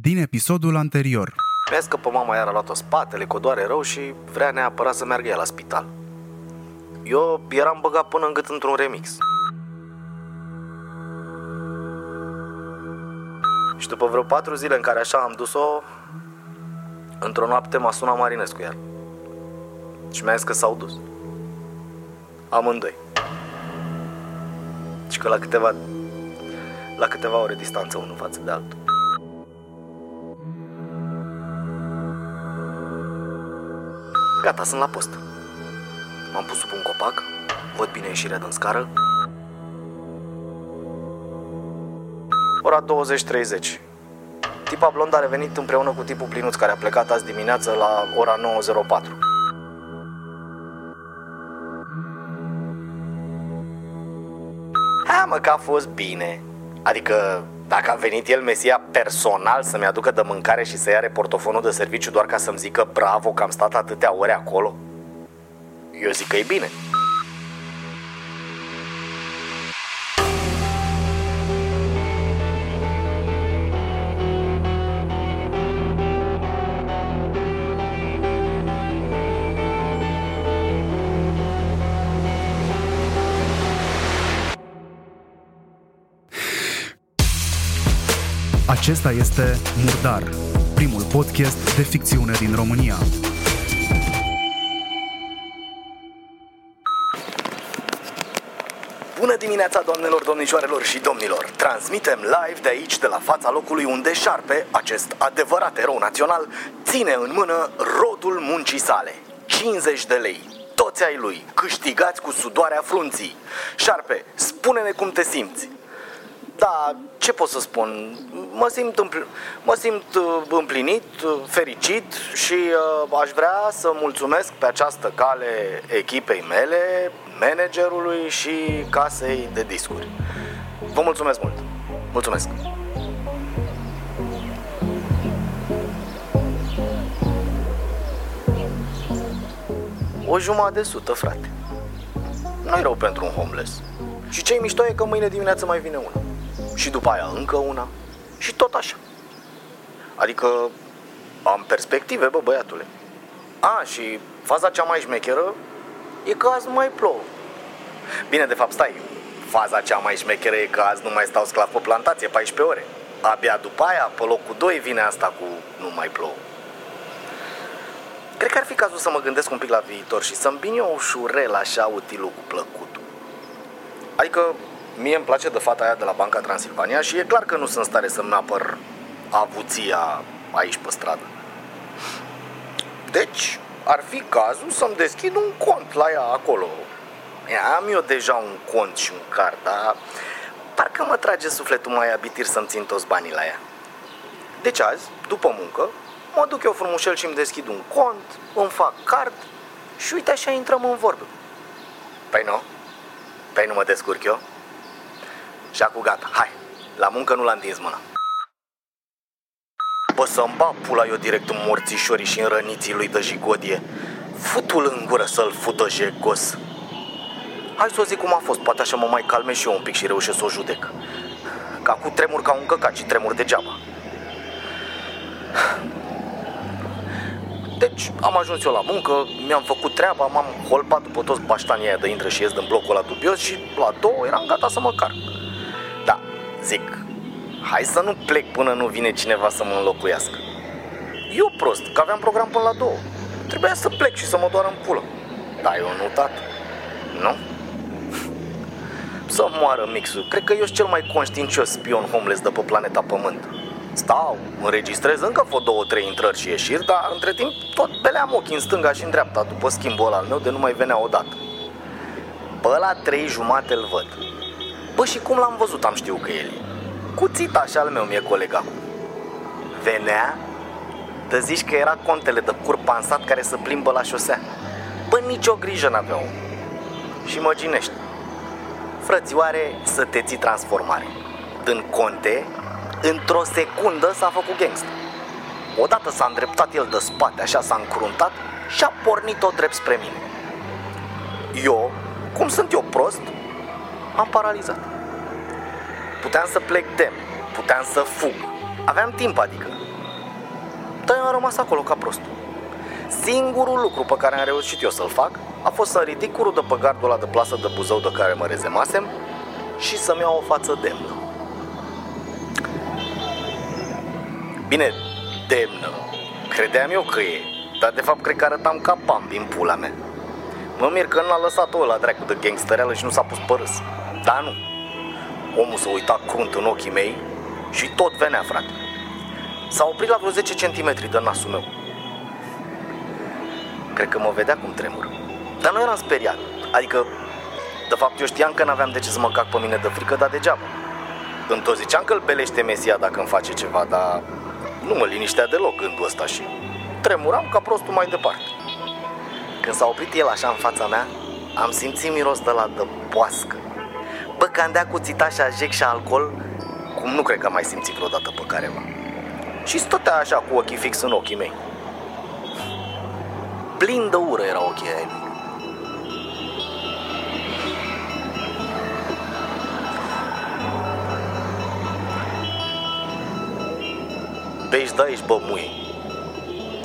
din episodul anterior. Vezi că pe mama iar a luat-o spatele, că o doare rău și vrea neapărat să meargă ea la spital. Eu eram băgat până în gât într-un remix. Și după vreo patru zile în care așa am dus-o, într-o noapte m-a sunat Marinescu iar. Și mi-a zis că s-au dus. Amândoi. Și că la câteva, la câteva ore distanță unul față de altul. Gata, sunt la post. M-am pus sub un copac, văd bine ieșirea din scară. Ora 20.30. Tipa blondă a revenit împreună cu tipul plinuț care a plecat azi dimineață la ora 9.04. Ha, mă, că a fost bine. Adică, dacă a venit el Mesia personal să-mi aducă de mâncare și să ia portofonul de serviciu doar ca să-mi zică bravo că am stat atâtea ore acolo, eu zic că e bine. Acesta este Murdar, primul podcast de ficțiune din România. Bună dimineața, doamnelor, domnișoarelor și domnilor! Transmitem live de aici, de la fața locului unde Șarpe, acest adevărat erou național, ține în mână rodul muncii sale. 50 de lei, toți ai lui, câștigați cu sudoarea frunții. Șarpe, spune-ne cum te simți. Da, ce pot să spun? Mă simt, împl- mă simt uh, împlinit, uh, fericit și uh, aș vrea să mulțumesc pe această cale echipei mele, managerului și casei de discuri. Vă mulțumesc mult! Mulțumesc! O jumătate de sută, frate. Nu-i rău pentru un homeless. Și ce-i mișto e că mâine dimineață mai vine una. Și după aia încă una. Și tot așa. Adică am perspective, bă, băiatule. A, și faza cea mai șmecheră e că azi nu mai plouă. Bine, de fapt, stai. Faza cea mai șmecheră e că azi nu mai stau sclav pe plantație 14 ore. Abia după aia, pe locul 2, vine asta cu nu mai plouă. Cred că ar fi cazul să mă gândesc un pic la viitor și să-mi bine eu ușurel așa utilul cu plăcutul. Adică mie îmi place de fata aia de la Banca Transilvania și e clar că nu sunt în stare să-mi apăr avuția aici pe stradă. Deci, ar fi cazul să-mi deschid un cont la ea acolo. Am eu deja un cont și un card, dar parcă mă trage sufletul mai abitir să-mi țin toți banii la ea. Deci azi, după muncă, mă duc eu frumușel și îmi deschid un cont, îmi fac card și uite așa intrăm în vorbă. Păi nu? Păi nu mă descurc eu? Și acum gata, hai, la muncă nu l-am întins mâna. Bă, să-mi bag pula eu direct în morțișorii și în răniții lui de jigodie. Futul în gură să-l fută jegos. Hai să o zic cum a fost, poate așa mă mai calme și eu un pic și reușesc să o judec. Ca cu tremur ca un căcat și tremur degeaba. Deci am ajuns eu la muncă, mi-am făcut treaba, m-am holpat după toți baștanii aia de intră și ies din blocul ăla dubios și la două eram gata să mă carc. Da, zic, hai să nu plec până nu vine cineva să mă înlocuiască. Eu prost, că aveam program până la două. Trebuia să plec și să mă doară în pulă. Da, eu nu, tată. Nu? Să moară mixul. Cred că eu sunt cel mai conștiincios spion homeless de pe planeta Pământ. Stau, înregistrez încă vreo două, trei intrări și ieșiri, dar între timp tot beleam ochii în stânga și în dreapta după schimbul ăla al meu de nu mai venea odată. Pe ăla trei jumate îl văd. Bă, și cum l-am văzut am știu că el e. Cuțit așa al meu mi-e colega acum. Venea, te zici că era contele de cur pansat care să plimbă la șosea. Bă, nicio grijă n-avea om. Și mă ginește. Frățioare, să te ții transformare. Din conte, într-o secundă s-a făcut gangster. Odată s-a îndreptat el de spate, așa s-a încruntat și a pornit-o drept spre mine. Eu, cum sunt eu prost, am paralizat. Puteam să plec demn, puteam să fug. Aveam timp, adică. Dar eu am rămas acolo ca prostul. Singurul lucru pe care am reușit eu să-l fac a fost să ridic curul de pe gardul ăla de plasă de Buzău de care mă rezemasem și să-mi iau o față demnă. Bine, demnă. Credeam eu că e, dar de fapt cred că arătam ca pam din pula mea. Mă mir că nu a lăsat-o la dracu de gangstereală și nu s-a pus pe râs. Dar nu. Omul s-a uitat crunt în ochii mei și tot venea, frate. S-a oprit la vreo 10 cm de nasul meu. Cred că mă vedea cum tremur. Dar nu eram speriat. Adică, de fapt, eu știam că n-aveam de ce să mă cac pe mine de frică, dar degeaba. Îmi tot ziceam că îl belește Mesia dacă îmi face ceva, dar nu mă liniștea deloc gândul ăsta și tremuram ca prostul mai departe. Când s-a oprit el așa în fața mea, am simțit miros de la de poască. Bă, că dea cu țitașa, jec și alcool, cum nu cred că am mai simțit vreodată pe careva. Și stătea așa cu ochii fix în ochii mei. Plin de ură era ochii ai lui. Bești, da, ești bă, muie.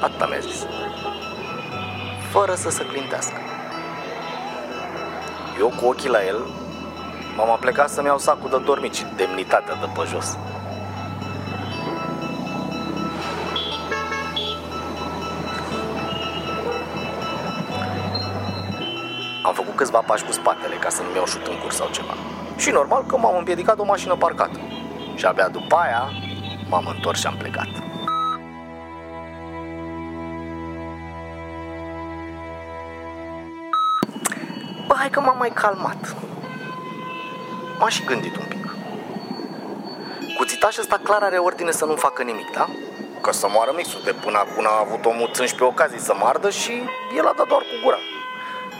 Atâta mi-a zis. Fără să se clintească. Eu cu ochii la el m-am aplecat să-mi iau sacul de dormit și demnitatea de pe jos. Am făcut câțiva pași cu spatele ca să nu-mi iau șut în curs sau ceva. Și normal că m-am împiedicat o mașină parcată. Și abia după aia m-am întors și am plecat. Bă, hai că m-am mai calmat. M-am și gândit un pic. Cuțitașul ăsta clar are ordine să nu facă nimic, da? Că să moară mixul de până acum a avut omul 11 ocazii să mardă și el a dat doar cu gura.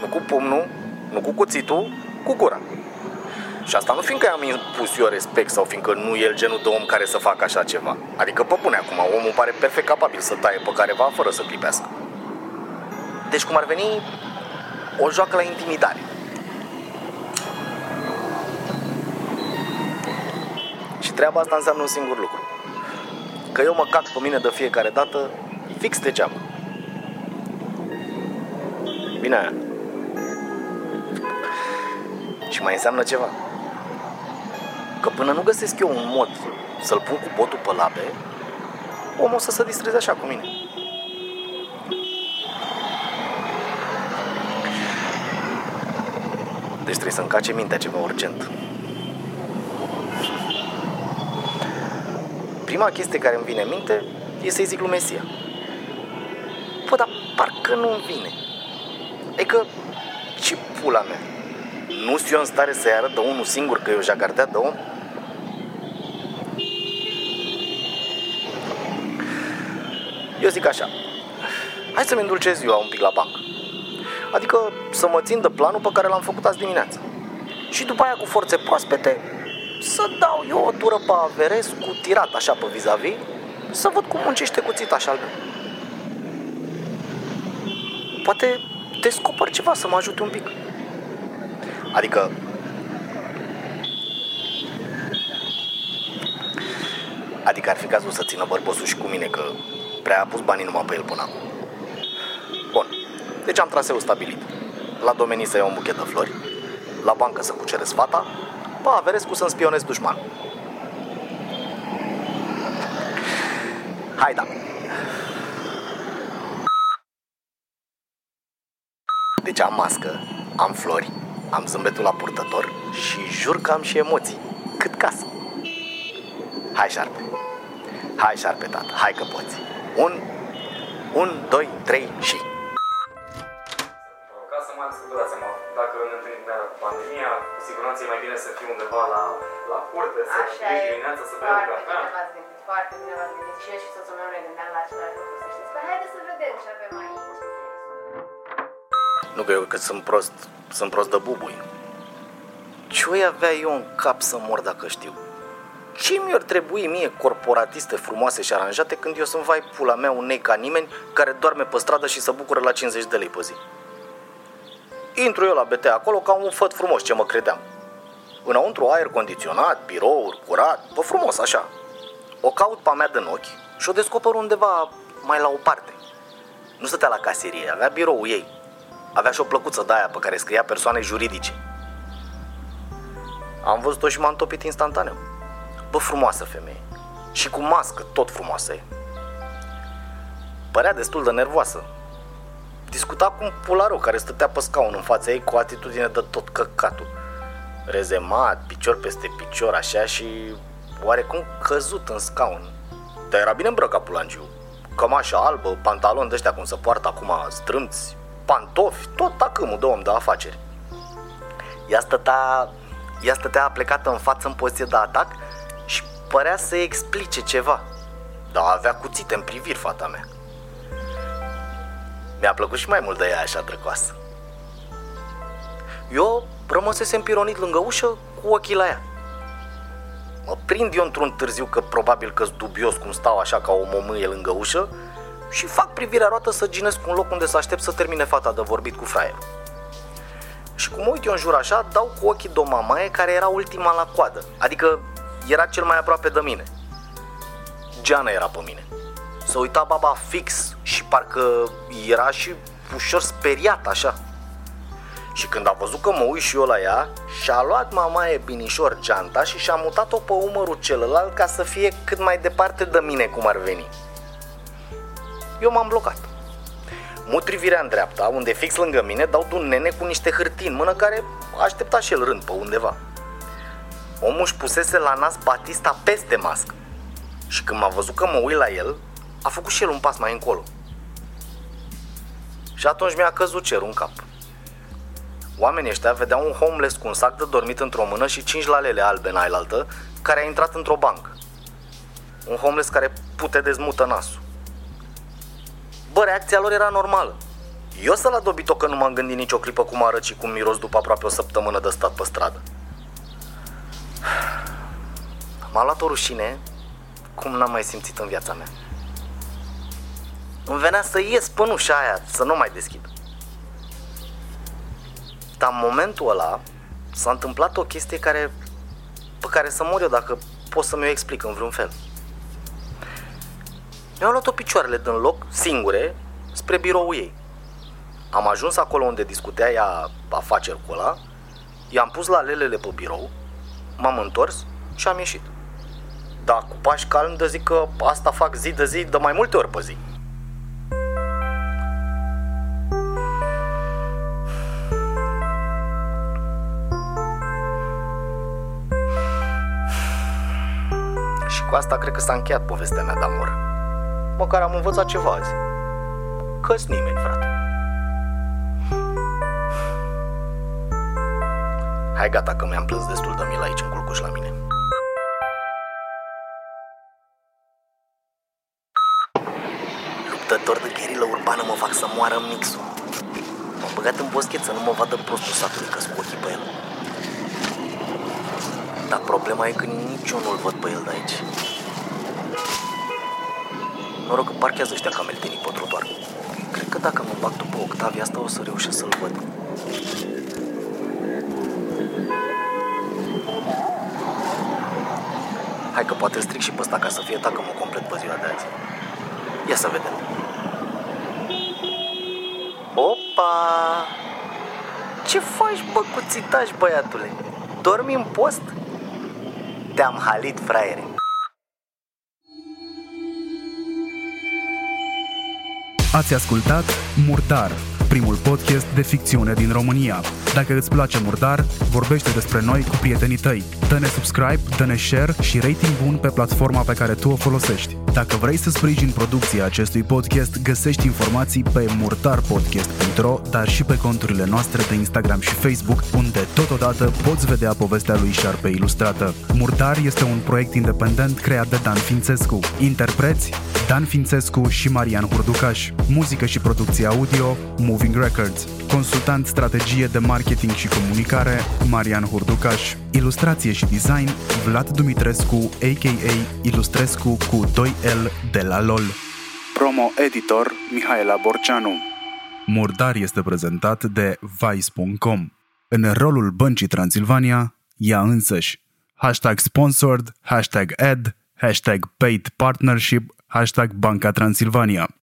Nu cu pumnul, nu cu cuțitul, cu gura. Și asta nu fiindcă am impus eu respect sau fiindcă nu e el genul de om care să facă așa ceva. Adică, pe bune acum, omul pare perfect capabil să taie pe careva fără să clipească. Deci cum ar veni o joacă la intimidare. Treaba asta înseamnă un singur lucru. Că eu mă cac pe mine de fiecare dată fix degeaba. Bine aia. Și mai înseamnă ceva. Că până nu găsesc eu un mod să-l pun cu botul pe labe, omul o să se distreze așa cu mine. Deci trebuie să încace mintea ceva urgent. Prima chestie care îmi vine în minte e să-i zic lui Mesia. Bă, dar parcă nu-mi vine. E că, ce pula mea? Nu sunt eu în stare să-i arăt de unul singur că eu jacardea de om? Eu zic așa, hai să-mi îndulcez ziua un pic la bancă. Adică să mă țin de planul pe care l-am făcut azi dimineață. Și după aia cu forțe proaspete să dau eu o tură pe Averes cu tirat așa pe vis-a-vis? Să văd cum muncește cuțitaș al meu. Poate descoper ceva să mă ajute un pic. Adică Adică ar fi cazul să țină bărbosul și cu mine Că prea a pus banii numai pe el până acum. Bun, deci am traseul stabilit. La domenii să iau un buchet de flori. La bancă să cuceresc fata Pe Averescu să-mi spionez dușman Hai da Deci am mască, am flori, am zâmbetul la purtător și jur că am și emoții, cât casă. Hai, șarpe. Hai, șarpe, tată, hai că poți. Un, un, doi, trei și... cu siguranță e mai bine să fiu undeva la, la curte, să Așa știi e. dimineața, să beau Foarte cafea. bine v-ați gândit, foarte bine v-ați gândit. Și eu și soțul meu ne gândeam la același lucru, să știți. Păi haideți să vedem ce avem aici. Nu că eu că sunt prost, sunt prost de bubui. Ce oi avea eu în cap să mor dacă știu? Ce mi-ar trebui mie corporatiste frumoase și aranjate când eu sunt vai pula mea un nei ca nimeni care doarme pe stradă și se bucură la 50 de lei pe zi? Intru eu la BT acolo ca un făt frumos ce mă credeam. Înăuntru aer condiționat, birouri, curat, pe frumos așa. O caut pe a mea din ochi și o descoper undeva mai la o parte. Nu stătea la caserie, avea biroul ei. Avea și o plăcuță de aia pe care scria persoane juridice. Am văzut-o și m-am topit instantaneu. Bă, frumoasă femeie. Și cu mască, tot frumoasă e. Părea destul de nervoasă. Discuta cu un pularou care stătea pe scaun în fața ei cu o atitudine de tot căcatul. Rezemat, picior peste picior, așa și oarecum căzut în scaun. Dar era bine îmbrăcat pulangiu. Cămașa albă, pantaloni de ăștia cum se poartă acum strâmți, pantofi, tot tacâmul de om de afaceri. Ea stătea, ea stătea plecată în față în poziție de atac și părea să explice ceva. Dar avea cuțite în priviri, fata mea. Mi-a plăcut și mai mult de ea așa drăcoasă. Eu rămăsesem pironit lângă ușă cu ochii la ea. Mă prind eu într-un târziu că probabil că dubios cum stau așa ca o momâie lângă ușă și fac privirea roată să ginesc un loc unde să aștept să termine fata de vorbit cu fraier. Și cum mă uit eu în jur așa, dau cu ochii de o mamaie care era ultima la coadă, adică era cel mai aproape de mine. Geana era pe mine. Se uita baba fix și parcă era și ușor speriat așa. Și când a văzut că mă uit și eu la ea, și-a luat mamaie binișor geanta și și-a mutat-o pe umărul celălalt ca să fie cât mai departe de mine cum ar veni. Eu m-am blocat. Mut privirea în dreapta, unde fix lângă mine dau de un nene cu niște hârtii în mână care aștepta și el rând pe undeva. Omul își pusese la nas Batista peste mască. Și când m-a văzut că mă uit la el, a făcut și el un pas mai încolo. Și atunci mi-a căzut cerul în cap. Oamenii ăștia vedeau un homeless cu un sac de dormit într-o mână și cinci lalele albe în ailaltă, care a intrat într-o bancă. Un homeless care pute dezmută nasul. Bă, reacția lor era normală. Eu să l-a dobit-o că nu m-am gândit nicio clipă cum arăt și cum miros după aproape o săptămână de stat pe stradă. M-a luat o rușine cum n-am mai simțit în viața mea. Îmi venea să ies până ușa aia, să nu mai deschid. Dar în momentul ăla s-a întâmplat o chestie care, pe care să mor eu dacă pot să mi-o explic în vreun fel. Mi-au luat-o picioarele din loc, singure, spre biroul ei. Am ajuns acolo unde discutea ea afaceri cu ăla, i-am pus la lelele pe birou, m-am întors și am ieșit. Dar cu pași calm de zic că asta fac zi de zi de mai multe ori pe zi. Cu asta cred că s-a încheiat povestea mea de amor. Măcar am învățat ceva azi. Că-s nimeni, frate. Hai gata că mi-am plâns destul de mil aici în culcuș la mine. Luptător de gherilă urbană mă fac să moară în mixul. M-am băgat în boschet să nu mă vadă prostul satului că cu ochii pe el. Dar problema e că nici eu nu-l văd pe el de aici. Noroc că parchează ăștia cameltenii pe trotuar. Cred că dacă mă bag după Octavia asta o să reușesc să-l văd. Hai că poate stric și pe ăsta ca să fie tacă mă complet pe ziua de azi. Ia să vedem. Opa! Ce faci, bă, cuțitaș, băiatule? Dormi în post? Te-am halit, fraiere. Ați ascultat Murdar, primul podcast de ficțiune din România. Dacă îți place Murdar, vorbește despre noi cu prietenii tăi. Dă-ne subscribe, dă-ne share și rating bun pe platforma pe care tu o folosești. Dacă vrei să sprijini producția acestui podcast, găsești informații pe murdarpodcast.ro, dar și pe conturile noastre de Instagram și Facebook, unde totodată poți vedea povestea lui Șarpe ilustrată. Murdar este un proiect independent creat de Dan Fințescu. Interpreți Dan Fințescu și Marian Hurducaș. Muzică și producție audio Moving Records. Consultant strategie de marketing și comunicare Marian Hurducaș. Ilustrație și design Vlad Dumitrescu, a.k.a. Ilustrescu cu 2L de la LOL. Promo editor Mihaela Borceanu. Murdar este prezentat de Vice.com. În rolul băncii Transilvania, ea însăși. Hashtag sponsored, hashtag ad, hashtag paid partnership, hashtag Banca Transilvania.